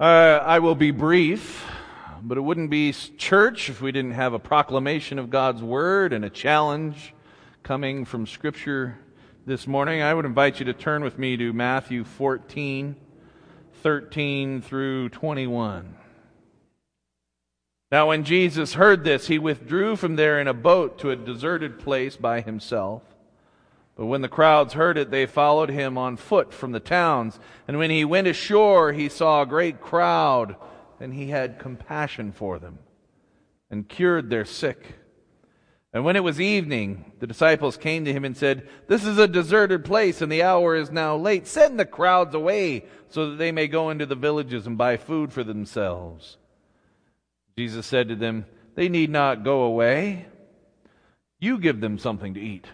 Uh, I will be brief, but it wouldn't be church if we didn't have a proclamation of God's word and a challenge coming from Scripture this morning. I would invite you to turn with me to Matthew 14, 13 through 21. Now, when Jesus heard this, he withdrew from there in a boat to a deserted place by himself. But when the crowds heard it, they followed him on foot from the towns. And when he went ashore, he saw a great crowd, and he had compassion for them, and cured their sick. And when it was evening, the disciples came to him and said, This is a deserted place, and the hour is now late. Send the crowds away, so that they may go into the villages and buy food for themselves. Jesus said to them, They need not go away. You give them something to eat.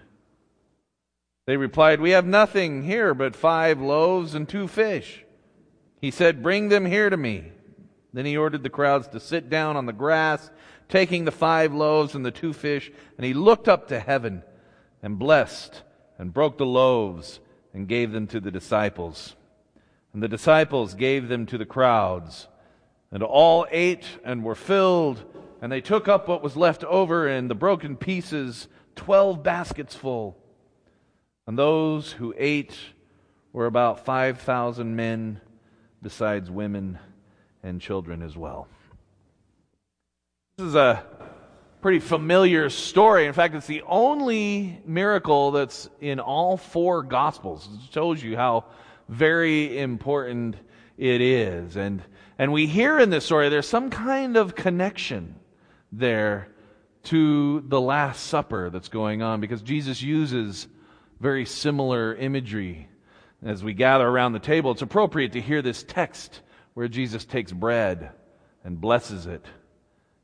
They replied, We have nothing here but five loaves and two fish. He said, Bring them here to me. Then he ordered the crowds to sit down on the grass, taking the five loaves and the two fish, and he looked up to heaven and blessed and broke the loaves and gave them to the disciples. And the disciples gave them to the crowds. And all ate and were filled, and they took up what was left over in the broken pieces, twelve baskets full. And those who ate were about 5,000 men, besides women and children as well. This is a pretty familiar story. In fact, it's the only miracle that's in all four Gospels. It shows you how very important it is. And, and we hear in this story there's some kind of connection there to the Last Supper that's going on because Jesus uses very similar imagery as we gather around the table. It's appropriate to hear this text where Jesus takes bread and blesses it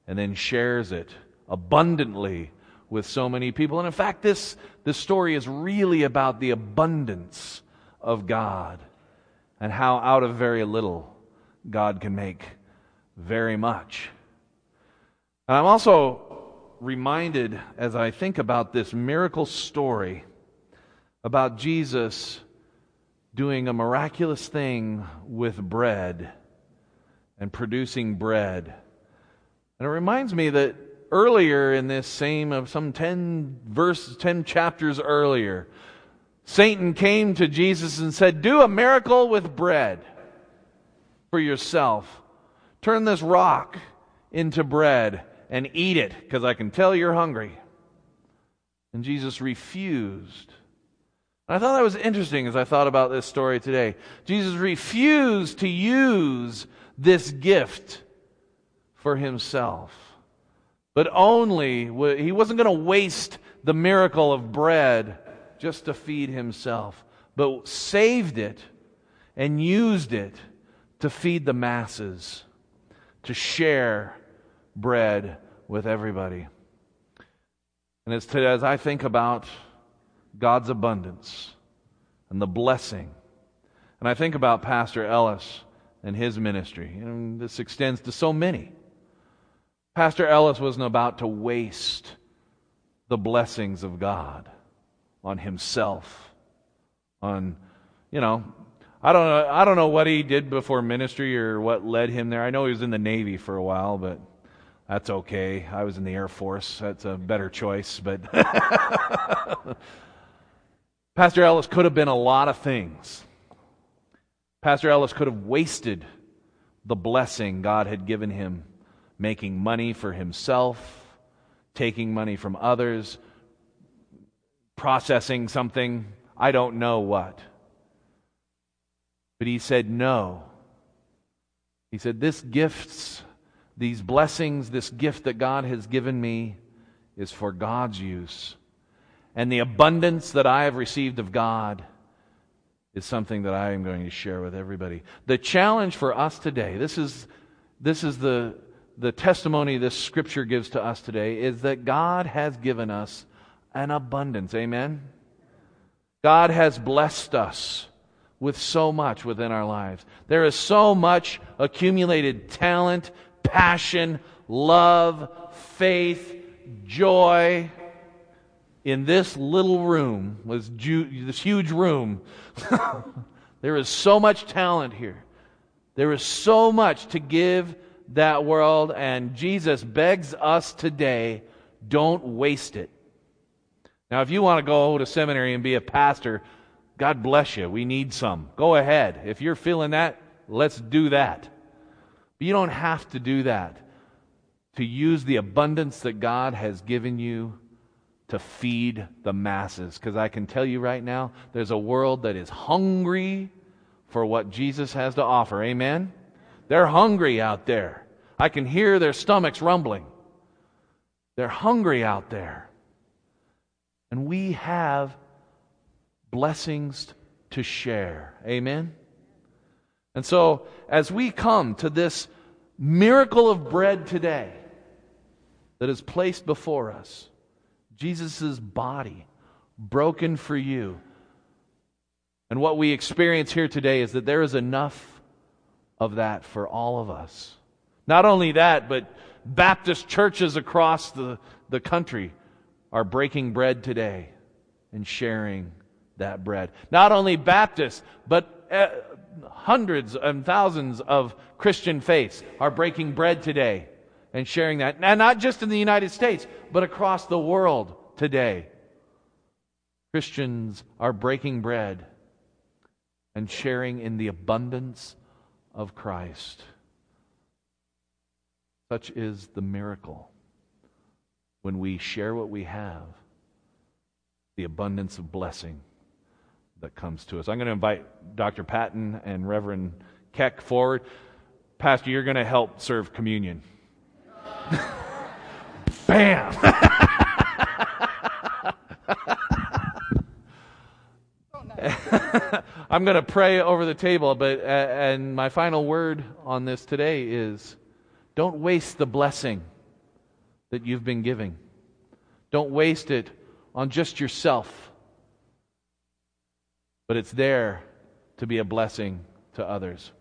and then shares it abundantly with so many people. And in fact, this, this story is really about the abundance of God and how out of very little God can make very much. And I'm also reminded as I think about this miracle story about Jesus doing a miraculous thing with bread and producing bread. And it reminds me that earlier in this same of some 10 verses 10 chapters earlier Satan came to Jesus and said, "Do a miracle with bread for yourself. Turn this rock into bread and eat it because I can tell you're hungry." And Jesus refused. I thought that was interesting as I thought about this story today. Jesus refused to use this gift for himself, but only, he wasn't going to waste the miracle of bread just to feed himself, but saved it and used it to feed the masses, to share bread with everybody. And as, as I think about God's abundance and the blessing. And I think about Pastor Ellis and his ministry. And this extends to so many. Pastor Ellis wasn't about to waste the blessings of God on himself, on, you know, I don't know, I don't know what he did before ministry or what led him there. I know he was in the Navy for a while, but that's okay. I was in the Air Force. That's a better choice, but Pastor Ellis could have been a lot of things. Pastor Ellis could have wasted the blessing God had given him, making money for himself, taking money from others, processing something, I don't know what. But he said, No. He said, This gifts, these blessings, this gift that God has given me is for God's use and the abundance that I have received of God is something that I am going to share with everybody. The challenge for us today, this is, this is the, the testimony this scripture gives to us today, is that God has given us an abundance. Amen? God has blessed us with so much within our lives. There is so much accumulated talent, passion, love, faith, joy, in this little room, ju- this huge room, there is so much talent here. There is so much to give that world, and Jesus begs us today don't waste it. Now, if you want to go to seminary and be a pastor, God bless you. We need some. Go ahead. If you're feeling that, let's do that. But you don't have to do that to use the abundance that God has given you to feed the masses. Because I can tell you right now, there's a world that is hungry for what Jesus has to offer. Amen? They're hungry out there. I can hear their stomachs rumbling. They're hungry out there. And we have blessings to share. Amen? And so, as we come to this miracle of bread today that is placed before us, Jesus' body broken for you. And what we experience here today is that there is enough of that for all of us. Not only that, but Baptist churches across the, the country are breaking bread today and sharing that bread. Not only Baptists, but uh, hundreds and thousands of Christian faiths are breaking bread today and sharing that. And not just in the United States, but across the world today. Christians are breaking bread and sharing in the abundance of Christ. Such is the miracle when we share what we have, the abundance of blessing that comes to us. I'm going to invite Dr. Patton and Reverend Keck forward. Pastor, you're going to help serve communion. Bam! I'm going to pray over the table, but uh, and my final word on this today is don't waste the blessing that you've been giving. Don't waste it on just yourself. But it's there to be a blessing to others.